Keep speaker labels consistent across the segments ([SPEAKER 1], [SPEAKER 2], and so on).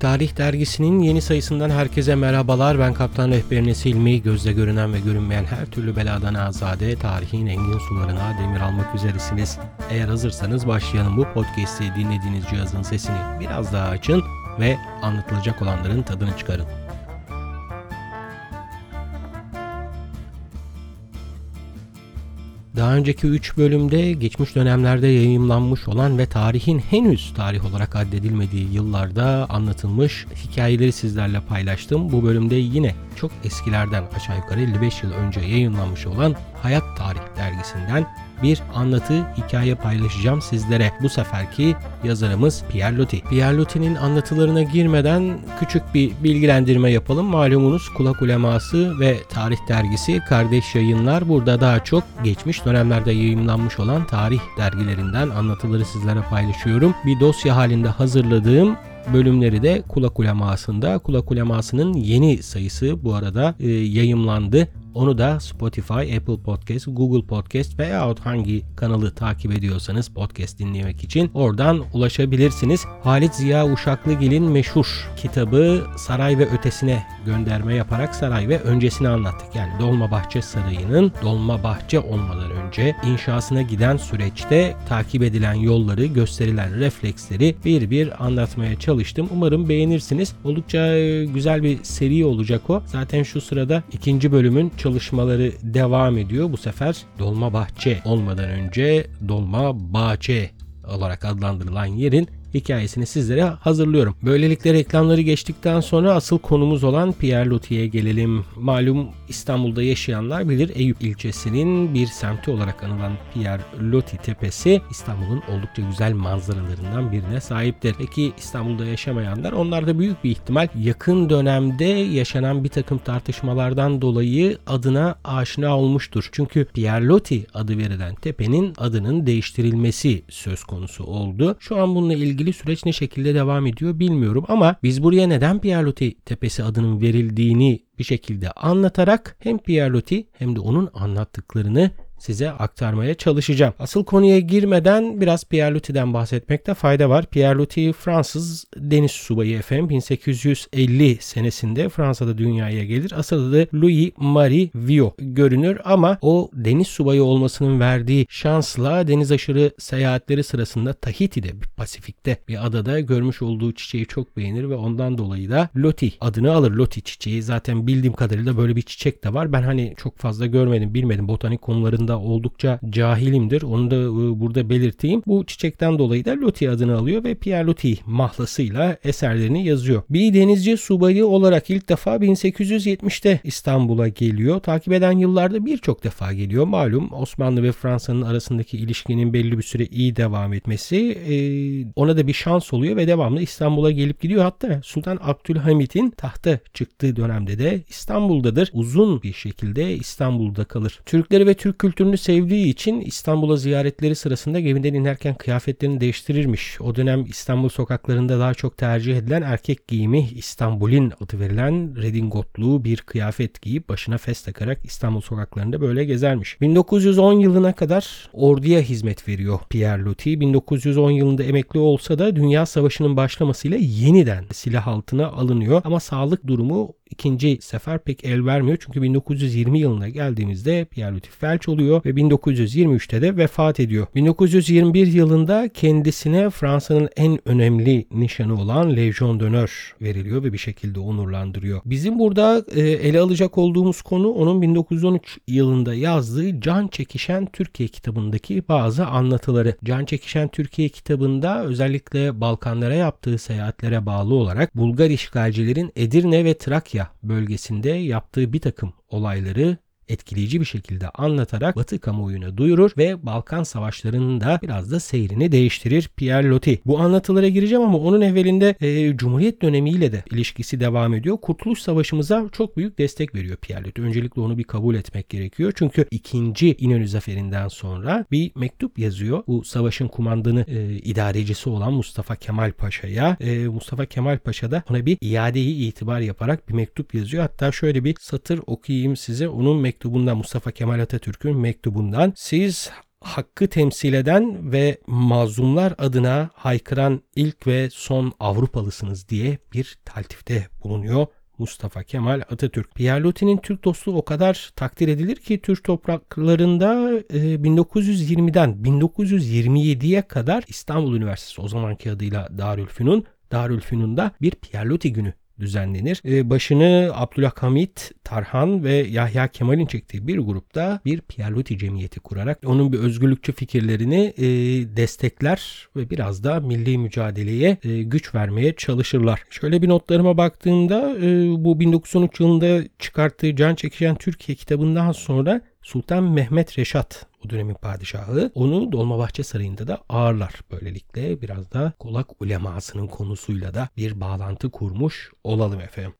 [SPEAKER 1] Tarih Dergisi'nin yeni sayısından herkese merhabalar. Ben Kaptan Rehberiniz Silmi. Gözle görünen ve görünmeyen her türlü beladan azade, tarihin engin sularına demir almak üzeresiniz. Eğer hazırsanız başlayalım bu podcast'i dinlediğiniz cihazın sesini biraz daha açın ve anlatılacak olanların tadını çıkarın. Daha önceki 3 bölümde geçmiş dönemlerde yayımlanmış olan ve tarihin henüz tarih olarak addedilmediği yıllarda anlatılmış hikayeleri sizlerle paylaştım. Bu bölümde yine çok eskilerden aşağı yukarı 55 yıl önce yayınlanmış olan Hayat Tarih dergisinden bir anlatı hikaye paylaşacağım sizlere. Bu seferki yazarımız Pierre Loti. Pierre Loti'nin anlatılarına girmeden küçük bir bilgilendirme yapalım. Malumunuz kulak uleması ve tarih dergisi kardeş yayınlar. Burada daha çok geçmiş dönemlerde yayınlanmış olan tarih dergilerinden anlatıları sizlere paylaşıyorum. Bir dosya halinde hazırladığım bölümleri de kulak ulemasında. Kulak ulemasının yeni sayısı bu arada e, yayımlandı. Onu da Spotify, Apple Podcast, Google Podcast veya hangi kanalı takip ediyorsanız podcast dinlemek için oradan ulaşabilirsiniz. Halit Ziya Uşaklıgil'in meşhur kitabı Saray ve Ötesine gönderme yaparak saray ve öncesini anlattık. Yani Dolmabahçe Sarayı'nın Dolmabahçe olmadan önce inşasına giden süreçte takip edilen yolları, gösterilen refleksleri bir bir anlatmaya çalıştım. Umarım beğenirsiniz. Oldukça güzel bir seri olacak o. Zaten şu sırada ikinci bölümün çalışmaları devam ediyor. Bu sefer Dolma Bahçe olmadan önce Dolma Bahçe olarak adlandırılan yerin hikayesini sizlere hazırlıyorum. Böylelikle reklamları geçtikten sonra asıl konumuz olan Pierre Loti'ye gelelim. Malum İstanbul'da yaşayanlar bilir Eyüp ilçesinin bir semti olarak anılan Pierre Loti Tepesi İstanbul'un oldukça güzel manzaralarından birine sahiptir. Peki İstanbul'da yaşamayanlar onlar da büyük bir ihtimal yakın dönemde yaşanan bir takım tartışmalardan dolayı adına aşina olmuştur. Çünkü Pierre Loti adı verilen tepenin adının değiştirilmesi söz konusu oldu. Şu an bununla ilgili ilgili süreç ne şekilde devam ediyor bilmiyorum ama biz buraya neden Pierre Tepesi adının verildiğini bir şekilde anlatarak hem Pierre hem de onun anlattıklarını size aktarmaya çalışacağım. Asıl konuya girmeden biraz Pierre Loti'den bahsetmekte fayda var. Pierre Loti Fransız deniz subayı efendim 1850 senesinde Fransa'da dünyaya gelir. Asıl adı Louis Marie Viau görünür ama o deniz subayı olmasının verdiği şansla deniz aşırı seyahatleri sırasında Tahiti'de Pasifik'te bir adada görmüş olduğu çiçeği çok beğenir ve ondan dolayı da Loti adını alır. Loti çiçeği zaten bildiğim kadarıyla böyle bir çiçek de var. Ben hani çok fazla görmedim bilmedim botanik konularında konusunda oldukça cahilimdir. Onu da e, burada belirteyim. Bu çiçekten dolayı da Loti adını alıyor ve Pierre Loti mahlasıyla eserlerini yazıyor. Bir denizci subayı olarak ilk defa 1870'te İstanbul'a geliyor. Takip eden yıllarda birçok defa geliyor. Malum Osmanlı ve Fransa'nın arasındaki ilişkinin belli bir süre iyi devam etmesi e, ona da bir şans oluyor ve devamlı İstanbul'a gelip gidiyor. Hatta Sultan Abdülhamit'in tahta çıktığı dönemde de İstanbul'dadır. Uzun bir şekilde İstanbul'da kalır. Türkleri ve Türk kültürü kültürünü sevdiği için İstanbul'a ziyaretleri sırasında gemiden inerken kıyafetlerini değiştirirmiş. O dönem İstanbul sokaklarında daha çok tercih edilen erkek giyimi İstanbul'in adı verilen redingotlu bir kıyafet giyip başına fes takarak İstanbul sokaklarında böyle gezermiş. 1910 yılına kadar orduya hizmet veriyor Pierre Loti. 1910 yılında emekli olsa da Dünya Savaşı'nın başlamasıyla yeniden silah altına alınıyor ama sağlık durumu ikinci sefer pek el vermiyor. Çünkü 1920 yılına geldiğimizde Pierre Loti felç oluyor ve 1923'te de vefat ediyor. 1921 yılında kendisine Fransa'nın en önemli nişanı olan Legion d'honneur veriliyor ve bir şekilde onurlandırıyor. Bizim burada e, ele alacak olduğumuz konu onun 1913 yılında yazdığı Can Çekişen Türkiye kitabındaki bazı anlatıları. Can Çekişen Türkiye kitabında özellikle Balkanlara yaptığı seyahatlere bağlı olarak Bulgar işgalcilerin Edirne ve Trakya bölgesinde yaptığı bir takım olayları etkileyici bir şekilde anlatarak Batı kamuoyuna duyurur ve Balkan savaşlarının da biraz da seyrini değiştirir Pierre Loti. Bu anlatılara gireceğim ama onun evvelinde e, Cumhuriyet dönemiyle de ilişkisi devam ediyor. Kurtuluş Savaşımıza çok büyük destek veriyor Pierre Loti. Öncelikle onu bir kabul etmek gerekiyor. Çünkü ikinci İnönü Zaferi'nden sonra bir mektup yazıyor. Bu savaşın kumandanı e, idarecisi olan Mustafa Kemal Paşa'ya. E, Mustafa Kemal Paşa da ona bir iadeyi itibar yaparak bir mektup yazıyor. Hatta şöyle bir satır okuyayım size. Onun mektubu mektubundan Mustafa Kemal Atatürk'ün mektubundan siz hakkı temsil eden ve mazlumlar adına haykıran ilk ve son Avrupalısınız diye bir taltifte bulunuyor. Mustafa Kemal Atatürk. Pierre Loti'nin Türk dostluğu o kadar takdir edilir ki Türk topraklarında 1920'den 1927'ye kadar İstanbul Üniversitesi o zamanki adıyla Darülfünun Darülfünun'da bir Pierre Loti günü düzenlenir. Ee, başını Abdülhamit Tarhan ve Yahya Kemal'in çektiği bir grupta bir Pierluti Cemiyeti kurarak onun bir özgürlükçü fikirlerini e, destekler ve biraz da milli mücadeleye e, güç vermeye çalışırlar. Şöyle bir notlarıma baktığımda e, bu 1913 yılında çıkarttığı Can Çekişen Türkiye kitabından sonra Sultan Mehmet Reşat o dönemin padişahı onu Dolmabahçe Sarayı'nda da ağırlar. Böylelikle biraz da kulak ulemasının konusuyla da bir bağlantı kurmuş olalım efendim.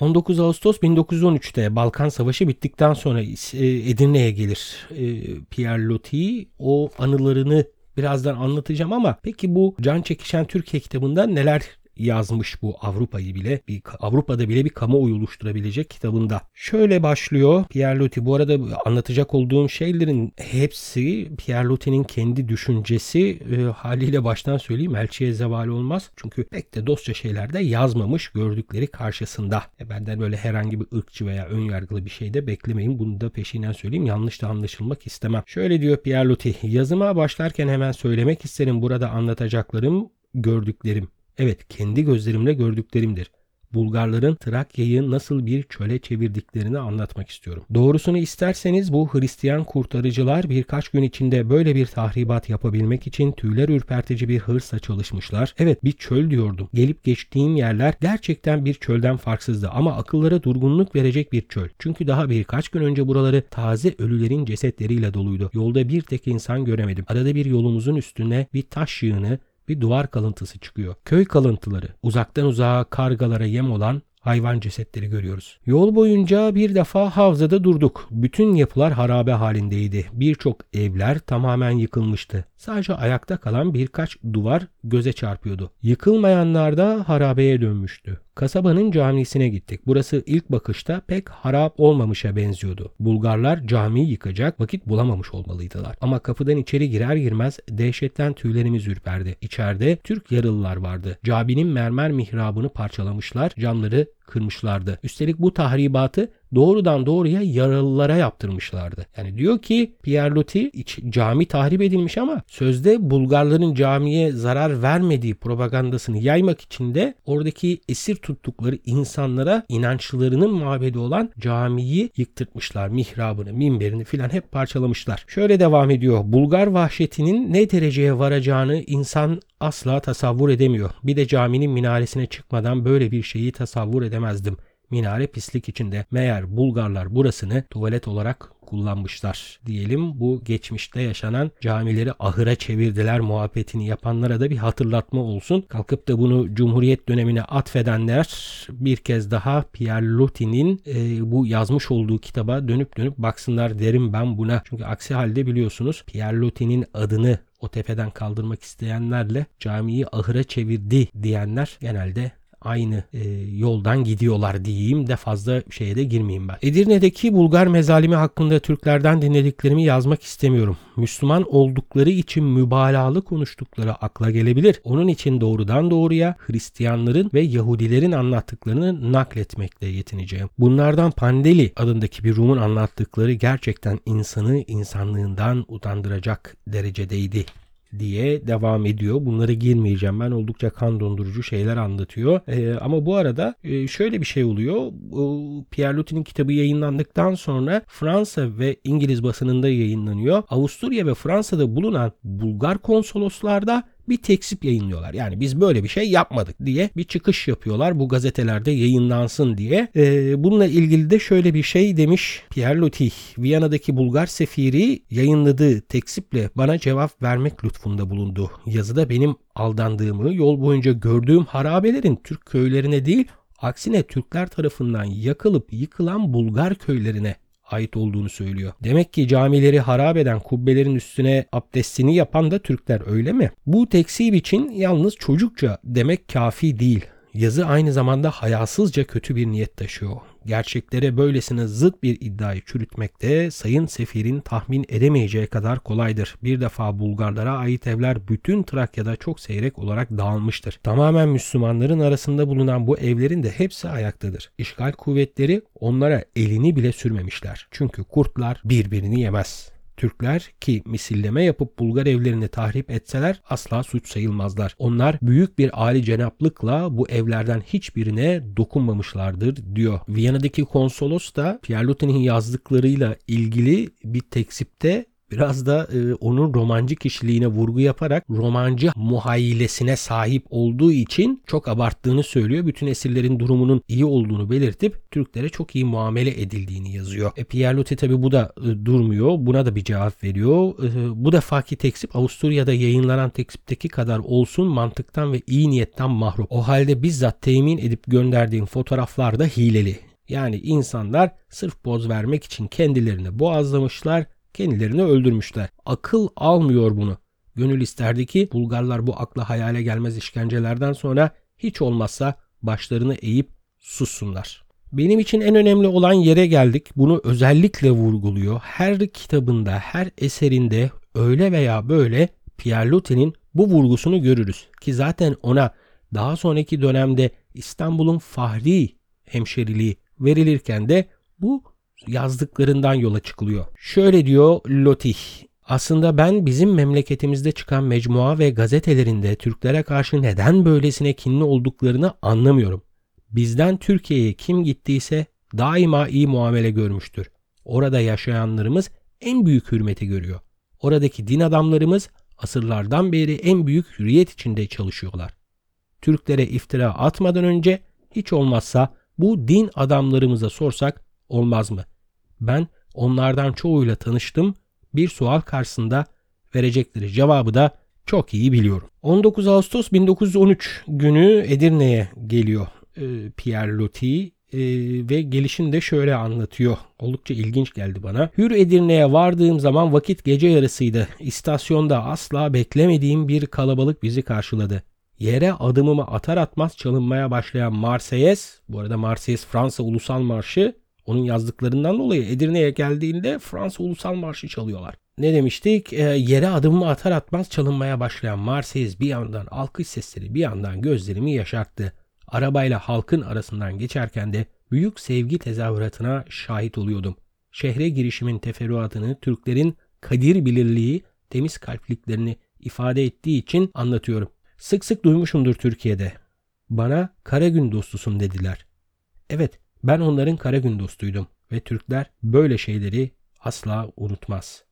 [SPEAKER 1] 19 Ağustos 1913'te Balkan Savaşı bittikten sonra e, Edirne'ye gelir e, Pierre Loti. O anılarını birazdan anlatacağım ama peki bu Can Çekişen Türkiye kitabında neler yazmış bu Avrupa'yı bile bir Avrupa'da bile bir kamuoyu oluşturabilecek kitabında. Şöyle başlıyor Pierre Loti. Bu arada anlatacak olduğum şeylerin hepsi Pierre Loti'nin kendi düşüncesi e, haliyle baştan söyleyeyim elçiye zeval olmaz. Çünkü pek de dostça şeyler de yazmamış gördükleri karşısında. E, benden böyle herhangi bir ırkçı veya ön yargılı bir şey de beklemeyin. Bunu da peşinden söyleyeyim. Yanlış da anlaşılmak istemem. Şöyle diyor Pierre Loti. Yazıma başlarken hemen söylemek isterim burada anlatacaklarım gördüklerim. Evet kendi gözlerimle gördüklerimdir. Bulgarların Trakya'yı nasıl bir çöle çevirdiklerini anlatmak istiyorum. Doğrusunu isterseniz bu Hristiyan kurtarıcılar birkaç gün içinde böyle bir tahribat yapabilmek için tüyler ürpertici bir hırsla çalışmışlar. Evet bir çöl diyordum. Gelip geçtiğim yerler gerçekten bir çölden farksızdı ama akıllara durgunluk verecek bir çöl. Çünkü daha birkaç gün önce buraları taze ölülerin cesetleriyle doluydu. Yolda bir tek insan göremedim. Arada bir yolumuzun üstüne bir taş yığını, bir duvar kalıntısı çıkıyor. Köy kalıntıları, uzaktan uzağa kargalara yem olan hayvan cesetleri görüyoruz. Yol boyunca bir defa havzada durduk. Bütün yapılar harabe halindeydi. Birçok evler tamamen yıkılmıştı. Sadece ayakta kalan birkaç duvar göze çarpıyordu. Yıkılmayanlar da harabeye dönmüştü. Kasabanın camisine gittik. Burası ilk bakışta pek harap olmamışa benziyordu. Bulgarlar camiyi yıkacak vakit bulamamış olmalıydılar. Ama kapıdan içeri girer girmez dehşetten tüylerimiz ürperdi. İçeride Türk yarılılar vardı. Caminin mermer mihrabını parçalamışlar, camları kırmışlardı. Üstelik bu tahribatı doğrudan doğruya yaralılara yaptırmışlardı. Yani diyor ki Pierre Loti cami tahrip edilmiş ama sözde Bulgarların camiye zarar vermediği propagandasını yaymak için de oradaki esir tuttukları insanlara inançlarının mabedi olan camiyi yıktırtmışlar. Mihrabını, minberini filan hep parçalamışlar. Şöyle devam ediyor. Bulgar vahşetinin ne dereceye varacağını insan asla tasavvur edemiyor. Bir de caminin minaresine çıkmadan böyle bir şeyi tasavvur edemezdim. Minare pislik içinde. Meğer Bulgarlar burasını tuvalet olarak kullanmışlar diyelim. Bu geçmişte yaşanan camileri ahıra çevirdiler muhabbetini yapanlara da bir hatırlatma olsun. Kalkıp da bunu Cumhuriyet dönemine atfedenler bir kez daha Pierre Loti'nin e, bu yazmış olduğu kitaba dönüp dönüp baksınlar derim ben buna. Çünkü aksi halde biliyorsunuz Pierre Loti'nin adını o tepeden kaldırmak isteyenlerle camiyi ahıra çevirdi diyenler genelde aynı e, yoldan gidiyorlar diyeyim de fazla şeye de girmeyeyim ben. Edirne'deki Bulgar mezalimi hakkında Türklerden dinlediklerimi yazmak istemiyorum. Müslüman oldukları için mübalağalı konuştukları akla gelebilir. Onun için doğrudan doğruya Hristiyanların ve Yahudilerin anlattıklarını nakletmekle yetineceğim. Bunlardan Pandeli adındaki bir Rum'un anlattıkları gerçekten insanı insanlığından utandıracak derecedeydi diye devam ediyor. Bunları girmeyeceğim. Ben oldukça kan dondurucu şeyler anlatıyor. Ee, ama bu arada e, şöyle bir şey oluyor. Pierre Loti'nin kitabı yayınlandıktan sonra Fransa ve İngiliz basınında yayınlanıyor. Avusturya ve Fransa'da bulunan Bulgar konsoloslarda bir tekzip yayınlıyorlar. Yani biz böyle bir şey yapmadık diye bir çıkış yapıyorlar bu gazetelerde yayınlansın diye. Ee, bununla ilgili de şöyle bir şey demiş Pierre Loti. Viyana'daki Bulgar sefiri yayınladığı tekziple bana cevap vermek lütfunda bulundu. Yazıda benim aldandığımı, yol boyunca gördüğüm harabelerin Türk köylerine değil aksine Türkler tarafından yakılıp yıkılan Bulgar köylerine ait olduğunu söylüyor. Demek ki camileri harap eden kubbelerin üstüne abdestini yapan da Türkler öyle mi? Bu tekzip için yalnız çocukça demek kafi değil. Yazı aynı zamanda hayasızca kötü bir niyet taşıyor. Gerçeklere böylesine zıt bir iddiayı çürütmekte Sayın Sefir'in tahmin edemeyeceği kadar kolaydır. Bir defa Bulgarlara ait evler bütün Trakya'da çok seyrek olarak dağılmıştır. Tamamen Müslümanların arasında bulunan bu evlerin de hepsi ayaktadır. İşgal kuvvetleri onlara elini bile sürmemişler. Çünkü kurtlar birbirini yemez. Türkler ki misilleme yapıp Bulgar evlerini tahrip etseler asla suç sayılmazlar. Onlar büyük bir âli cenaplıkla bu evlerden hiçbirine dokunmamışlardır diyor. Viyana'daki konsolos da Pierre Loti'nin yazdıklarıyla ilgili bir teksipte biraz da e, onun romancı kişiliğine vurgu yaparak romancı muhayyilesine sahip olduğu için çok abarttığını söylüyor. Bütün esirlerin durumunun iyi olduğunu belirtip Türklere çok iyi muamele edildiğini yazıyor. E, Pierre Loti tabi bu da e, durmuyor. Buna da bir cevap veriyor. E, bu defaki teksip Avusturya'da yayınlanan teksipteki kadar olsun mantıktan ve iyi niyetten mahrum. O halde bizzat temin edip gönderdiğim fotoğraflar da hileli. Yani insanlar sırf poz vermek için kendilerini boğazlamışlar kendilerini öldürmüşler. Akıl almıyor bunu. Gönül isterdi ki Bulgarlar bu akla hayale gelmez işkencelerden sonra hiç olmazsa başlarını eğip sussunlar. Benim için en önemli olan yere geldik. Bunu özellikle vurguluyor. Her kitabında, her eserinde öyle veya böyle Pierre Loti'nin bu vurgusunu görürüz. Ki zaten ona daha sonraki dönemde İstanbul'un fahri hemşeriliği verilirken de bu yazdıklarından yola çıkılıyor. Şöyle diyor Lotih. Aslında ben bizim memleketimizde çıkan mecmua ve gazetelerinde Türklere karşı neden böylesine kinli olduklarını anlamıyorum. Bizden Türkiye'ye kim gittiyse daima iyi muamele görmüştür. Orada yaşayanlarımız en büyük hürmeti görüyor. Oradaki din adamlarımız asırlardan beri en büyük hürriyet içinde çalışıyorlar. Türklere iftira atmadan önce hiç olmazsa bu din adamlarımıza sorsak olmaz mı? Ben onlardan çoğuyla tanıştım. Bir sual karşısında verecekleri cevabı da çok iyi biliyorum. 19 Ağustos 1913 günü Edirne'ye geliyor e, Pierre Loti e, ve gelişini de şöyle anlatıyor. Oldukça ilginç geldi bana. Hür Edirne'ye vardığım zaman vakit gece yarısıydı. İstasyonda asla beklemediğim bir kalabalık bizi karşıladı. Yere adımımı atar atmaz çalınmaya başlayan Marseyes, bu arada Marseyes Fransa Ulusal Marşı onun yazdıklarından dolayı Edirne'ye geldiğinde Fransa Ulusal Marşı çalıyorlar. Ne demiştik? E, yere adımımı atar atmaz çalınmaya başlayan Marseiz bir yandan alkış sesleri bir yandan gözlerimi yaşarttı. Arabayla halkın arasından geçerken de büyük sevgi tezahüratına şahit oluyordum. Şehre girişimin teferruatını Türklerin kadir bilirliği, temiz kalpliklerini ifade ettiği için anlatıyorum. Sık sık duymuşumdur Türkiye'de. Bana kara gün dostusun dediler. Evet, ben onların kara gün dostuydum ve Türkler böyle şeyleri asla unutmaz.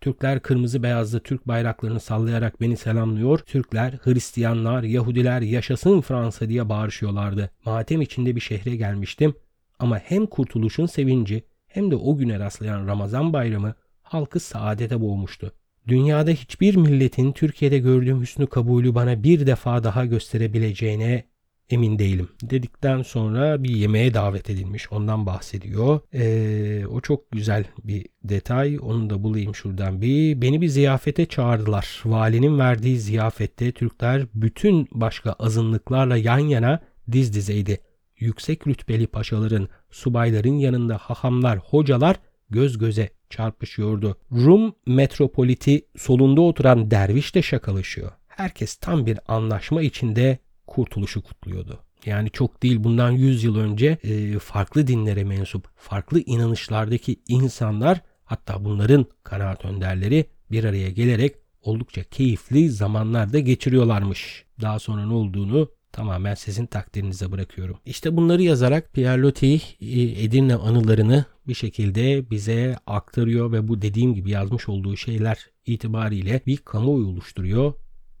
[SPEAKER 1] Türkler kırmızı beyazlı Türk bayraklarını sallayarak beni selamlıyor. Türkler, Hristiyanlar, Yahudiler yaşasın Fransa diye bağırışıyorlardı. Matem içinde bir şehre gelmiştim ama hem kurtuluşun sevinci hem de o güne rastlayan Ramazan bayramı halkı saadete boğmuştu. Dünyada hiçbir milletin Türkiye'de gördüğüm hüsnü kabulü bana bir defa daha gösterebileceğine emin değilim dedikten sonra bir yemeğe davet edilmiş ondan bahsediyor. Ee, o çok güzel bir detay onu da bulayım şuradan bir. Beni bir ziyafete çağırdılar. Valinin verdiği ziyafette Türkler bütün başka azınlıklarla yan yana diz dizeydi. Yüksek rütbeli paşaların, subayların yanında hahamlar, hocalar göz göze çarpışıyordu. Rum metropoliti solunda oturan derviş de şakalaşıyor. Herkes tam bir anlaşma içinde kurtuluşu kutluyordu. Yani çok değil bundan 100 yıl önce e, farklı dinlere mensup, farklı inanışlardaki insanlar hatta bunların kanaat önderleri bir araya gelerek oldukça keyifli zamanlarda geçiriyorlarmış. Daha sonra ne olduğunu tamamen sizin takdirinize bırakıyorum. İşte bunları yazarak Pierre Loti e, Edirne anılarını bir şekilde bize aktarıyor ve bu dediğim gibi yazmış olduğu şeyler itibariyle bir kamuoyu oluşturuyor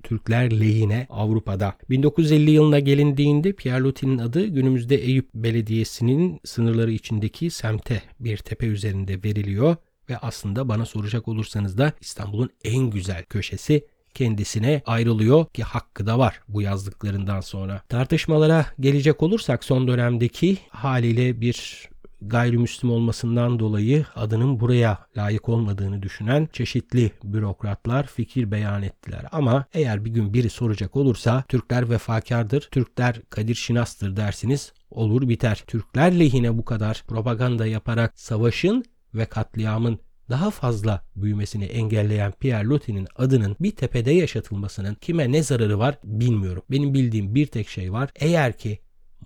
[SPEAKER 1] Türkler lehine Avrupa'da. 1950 yılına gelindiğinde Pierre Loti'nin adı günümüzde Eyüp Belediyesi'nin sınırları içindeki semte bir tepe üzerinde veriliyor ve aslında bana soracak olursanız da İstanbul'un en güzel köşesi kendisine ayrılıyor ki hakkı da var bu yazdıklarından sonra. Tartışmalara gelecek olursak son dönemdeki haliyle bir gayrimüslim olmasından dolayı adının buraya layık olmadığını düşünen çeşitli bürokratlar fikir beyan ettiler. Ama eğer bir gün biri soracak olursa Türkler vefakardır, Türkler Kadir Şinas'tır dersiniz olur biter. Türkler lehine bu kadar propaganda yaparak savaşın ve katliamın daha fazla büyümesini engelleyen Pierre Loti'nin adının bir tepede yaşatılmasının kime ne zararı var bilmiyorum. Benim bildiğim bir tek şey var. Eğer ki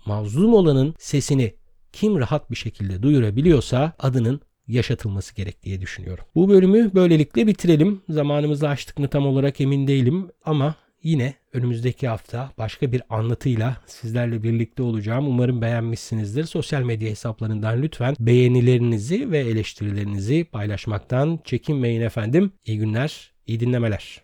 [SPEAKER 1] mazlum olanın sesini kim rahat bir şekilde duyurabiliyorsa adının yaşatılması gerek diye düşünüyorum. Bu bölümü böylelikle bitirelim. Zamanımızı açtık mı tam olarak emin değilim ama yine önümüzdeki hafta başka bir anlatıyla sizlerle birlikte olacağım. Umarım beğenmişsinizdir. Sosyal medya hesaplarından lütfen beğenilerinizi ve eleştirilerinizi paylaşmaktan çekinmeyin efendim. İyi günler, iyi dinlemeler.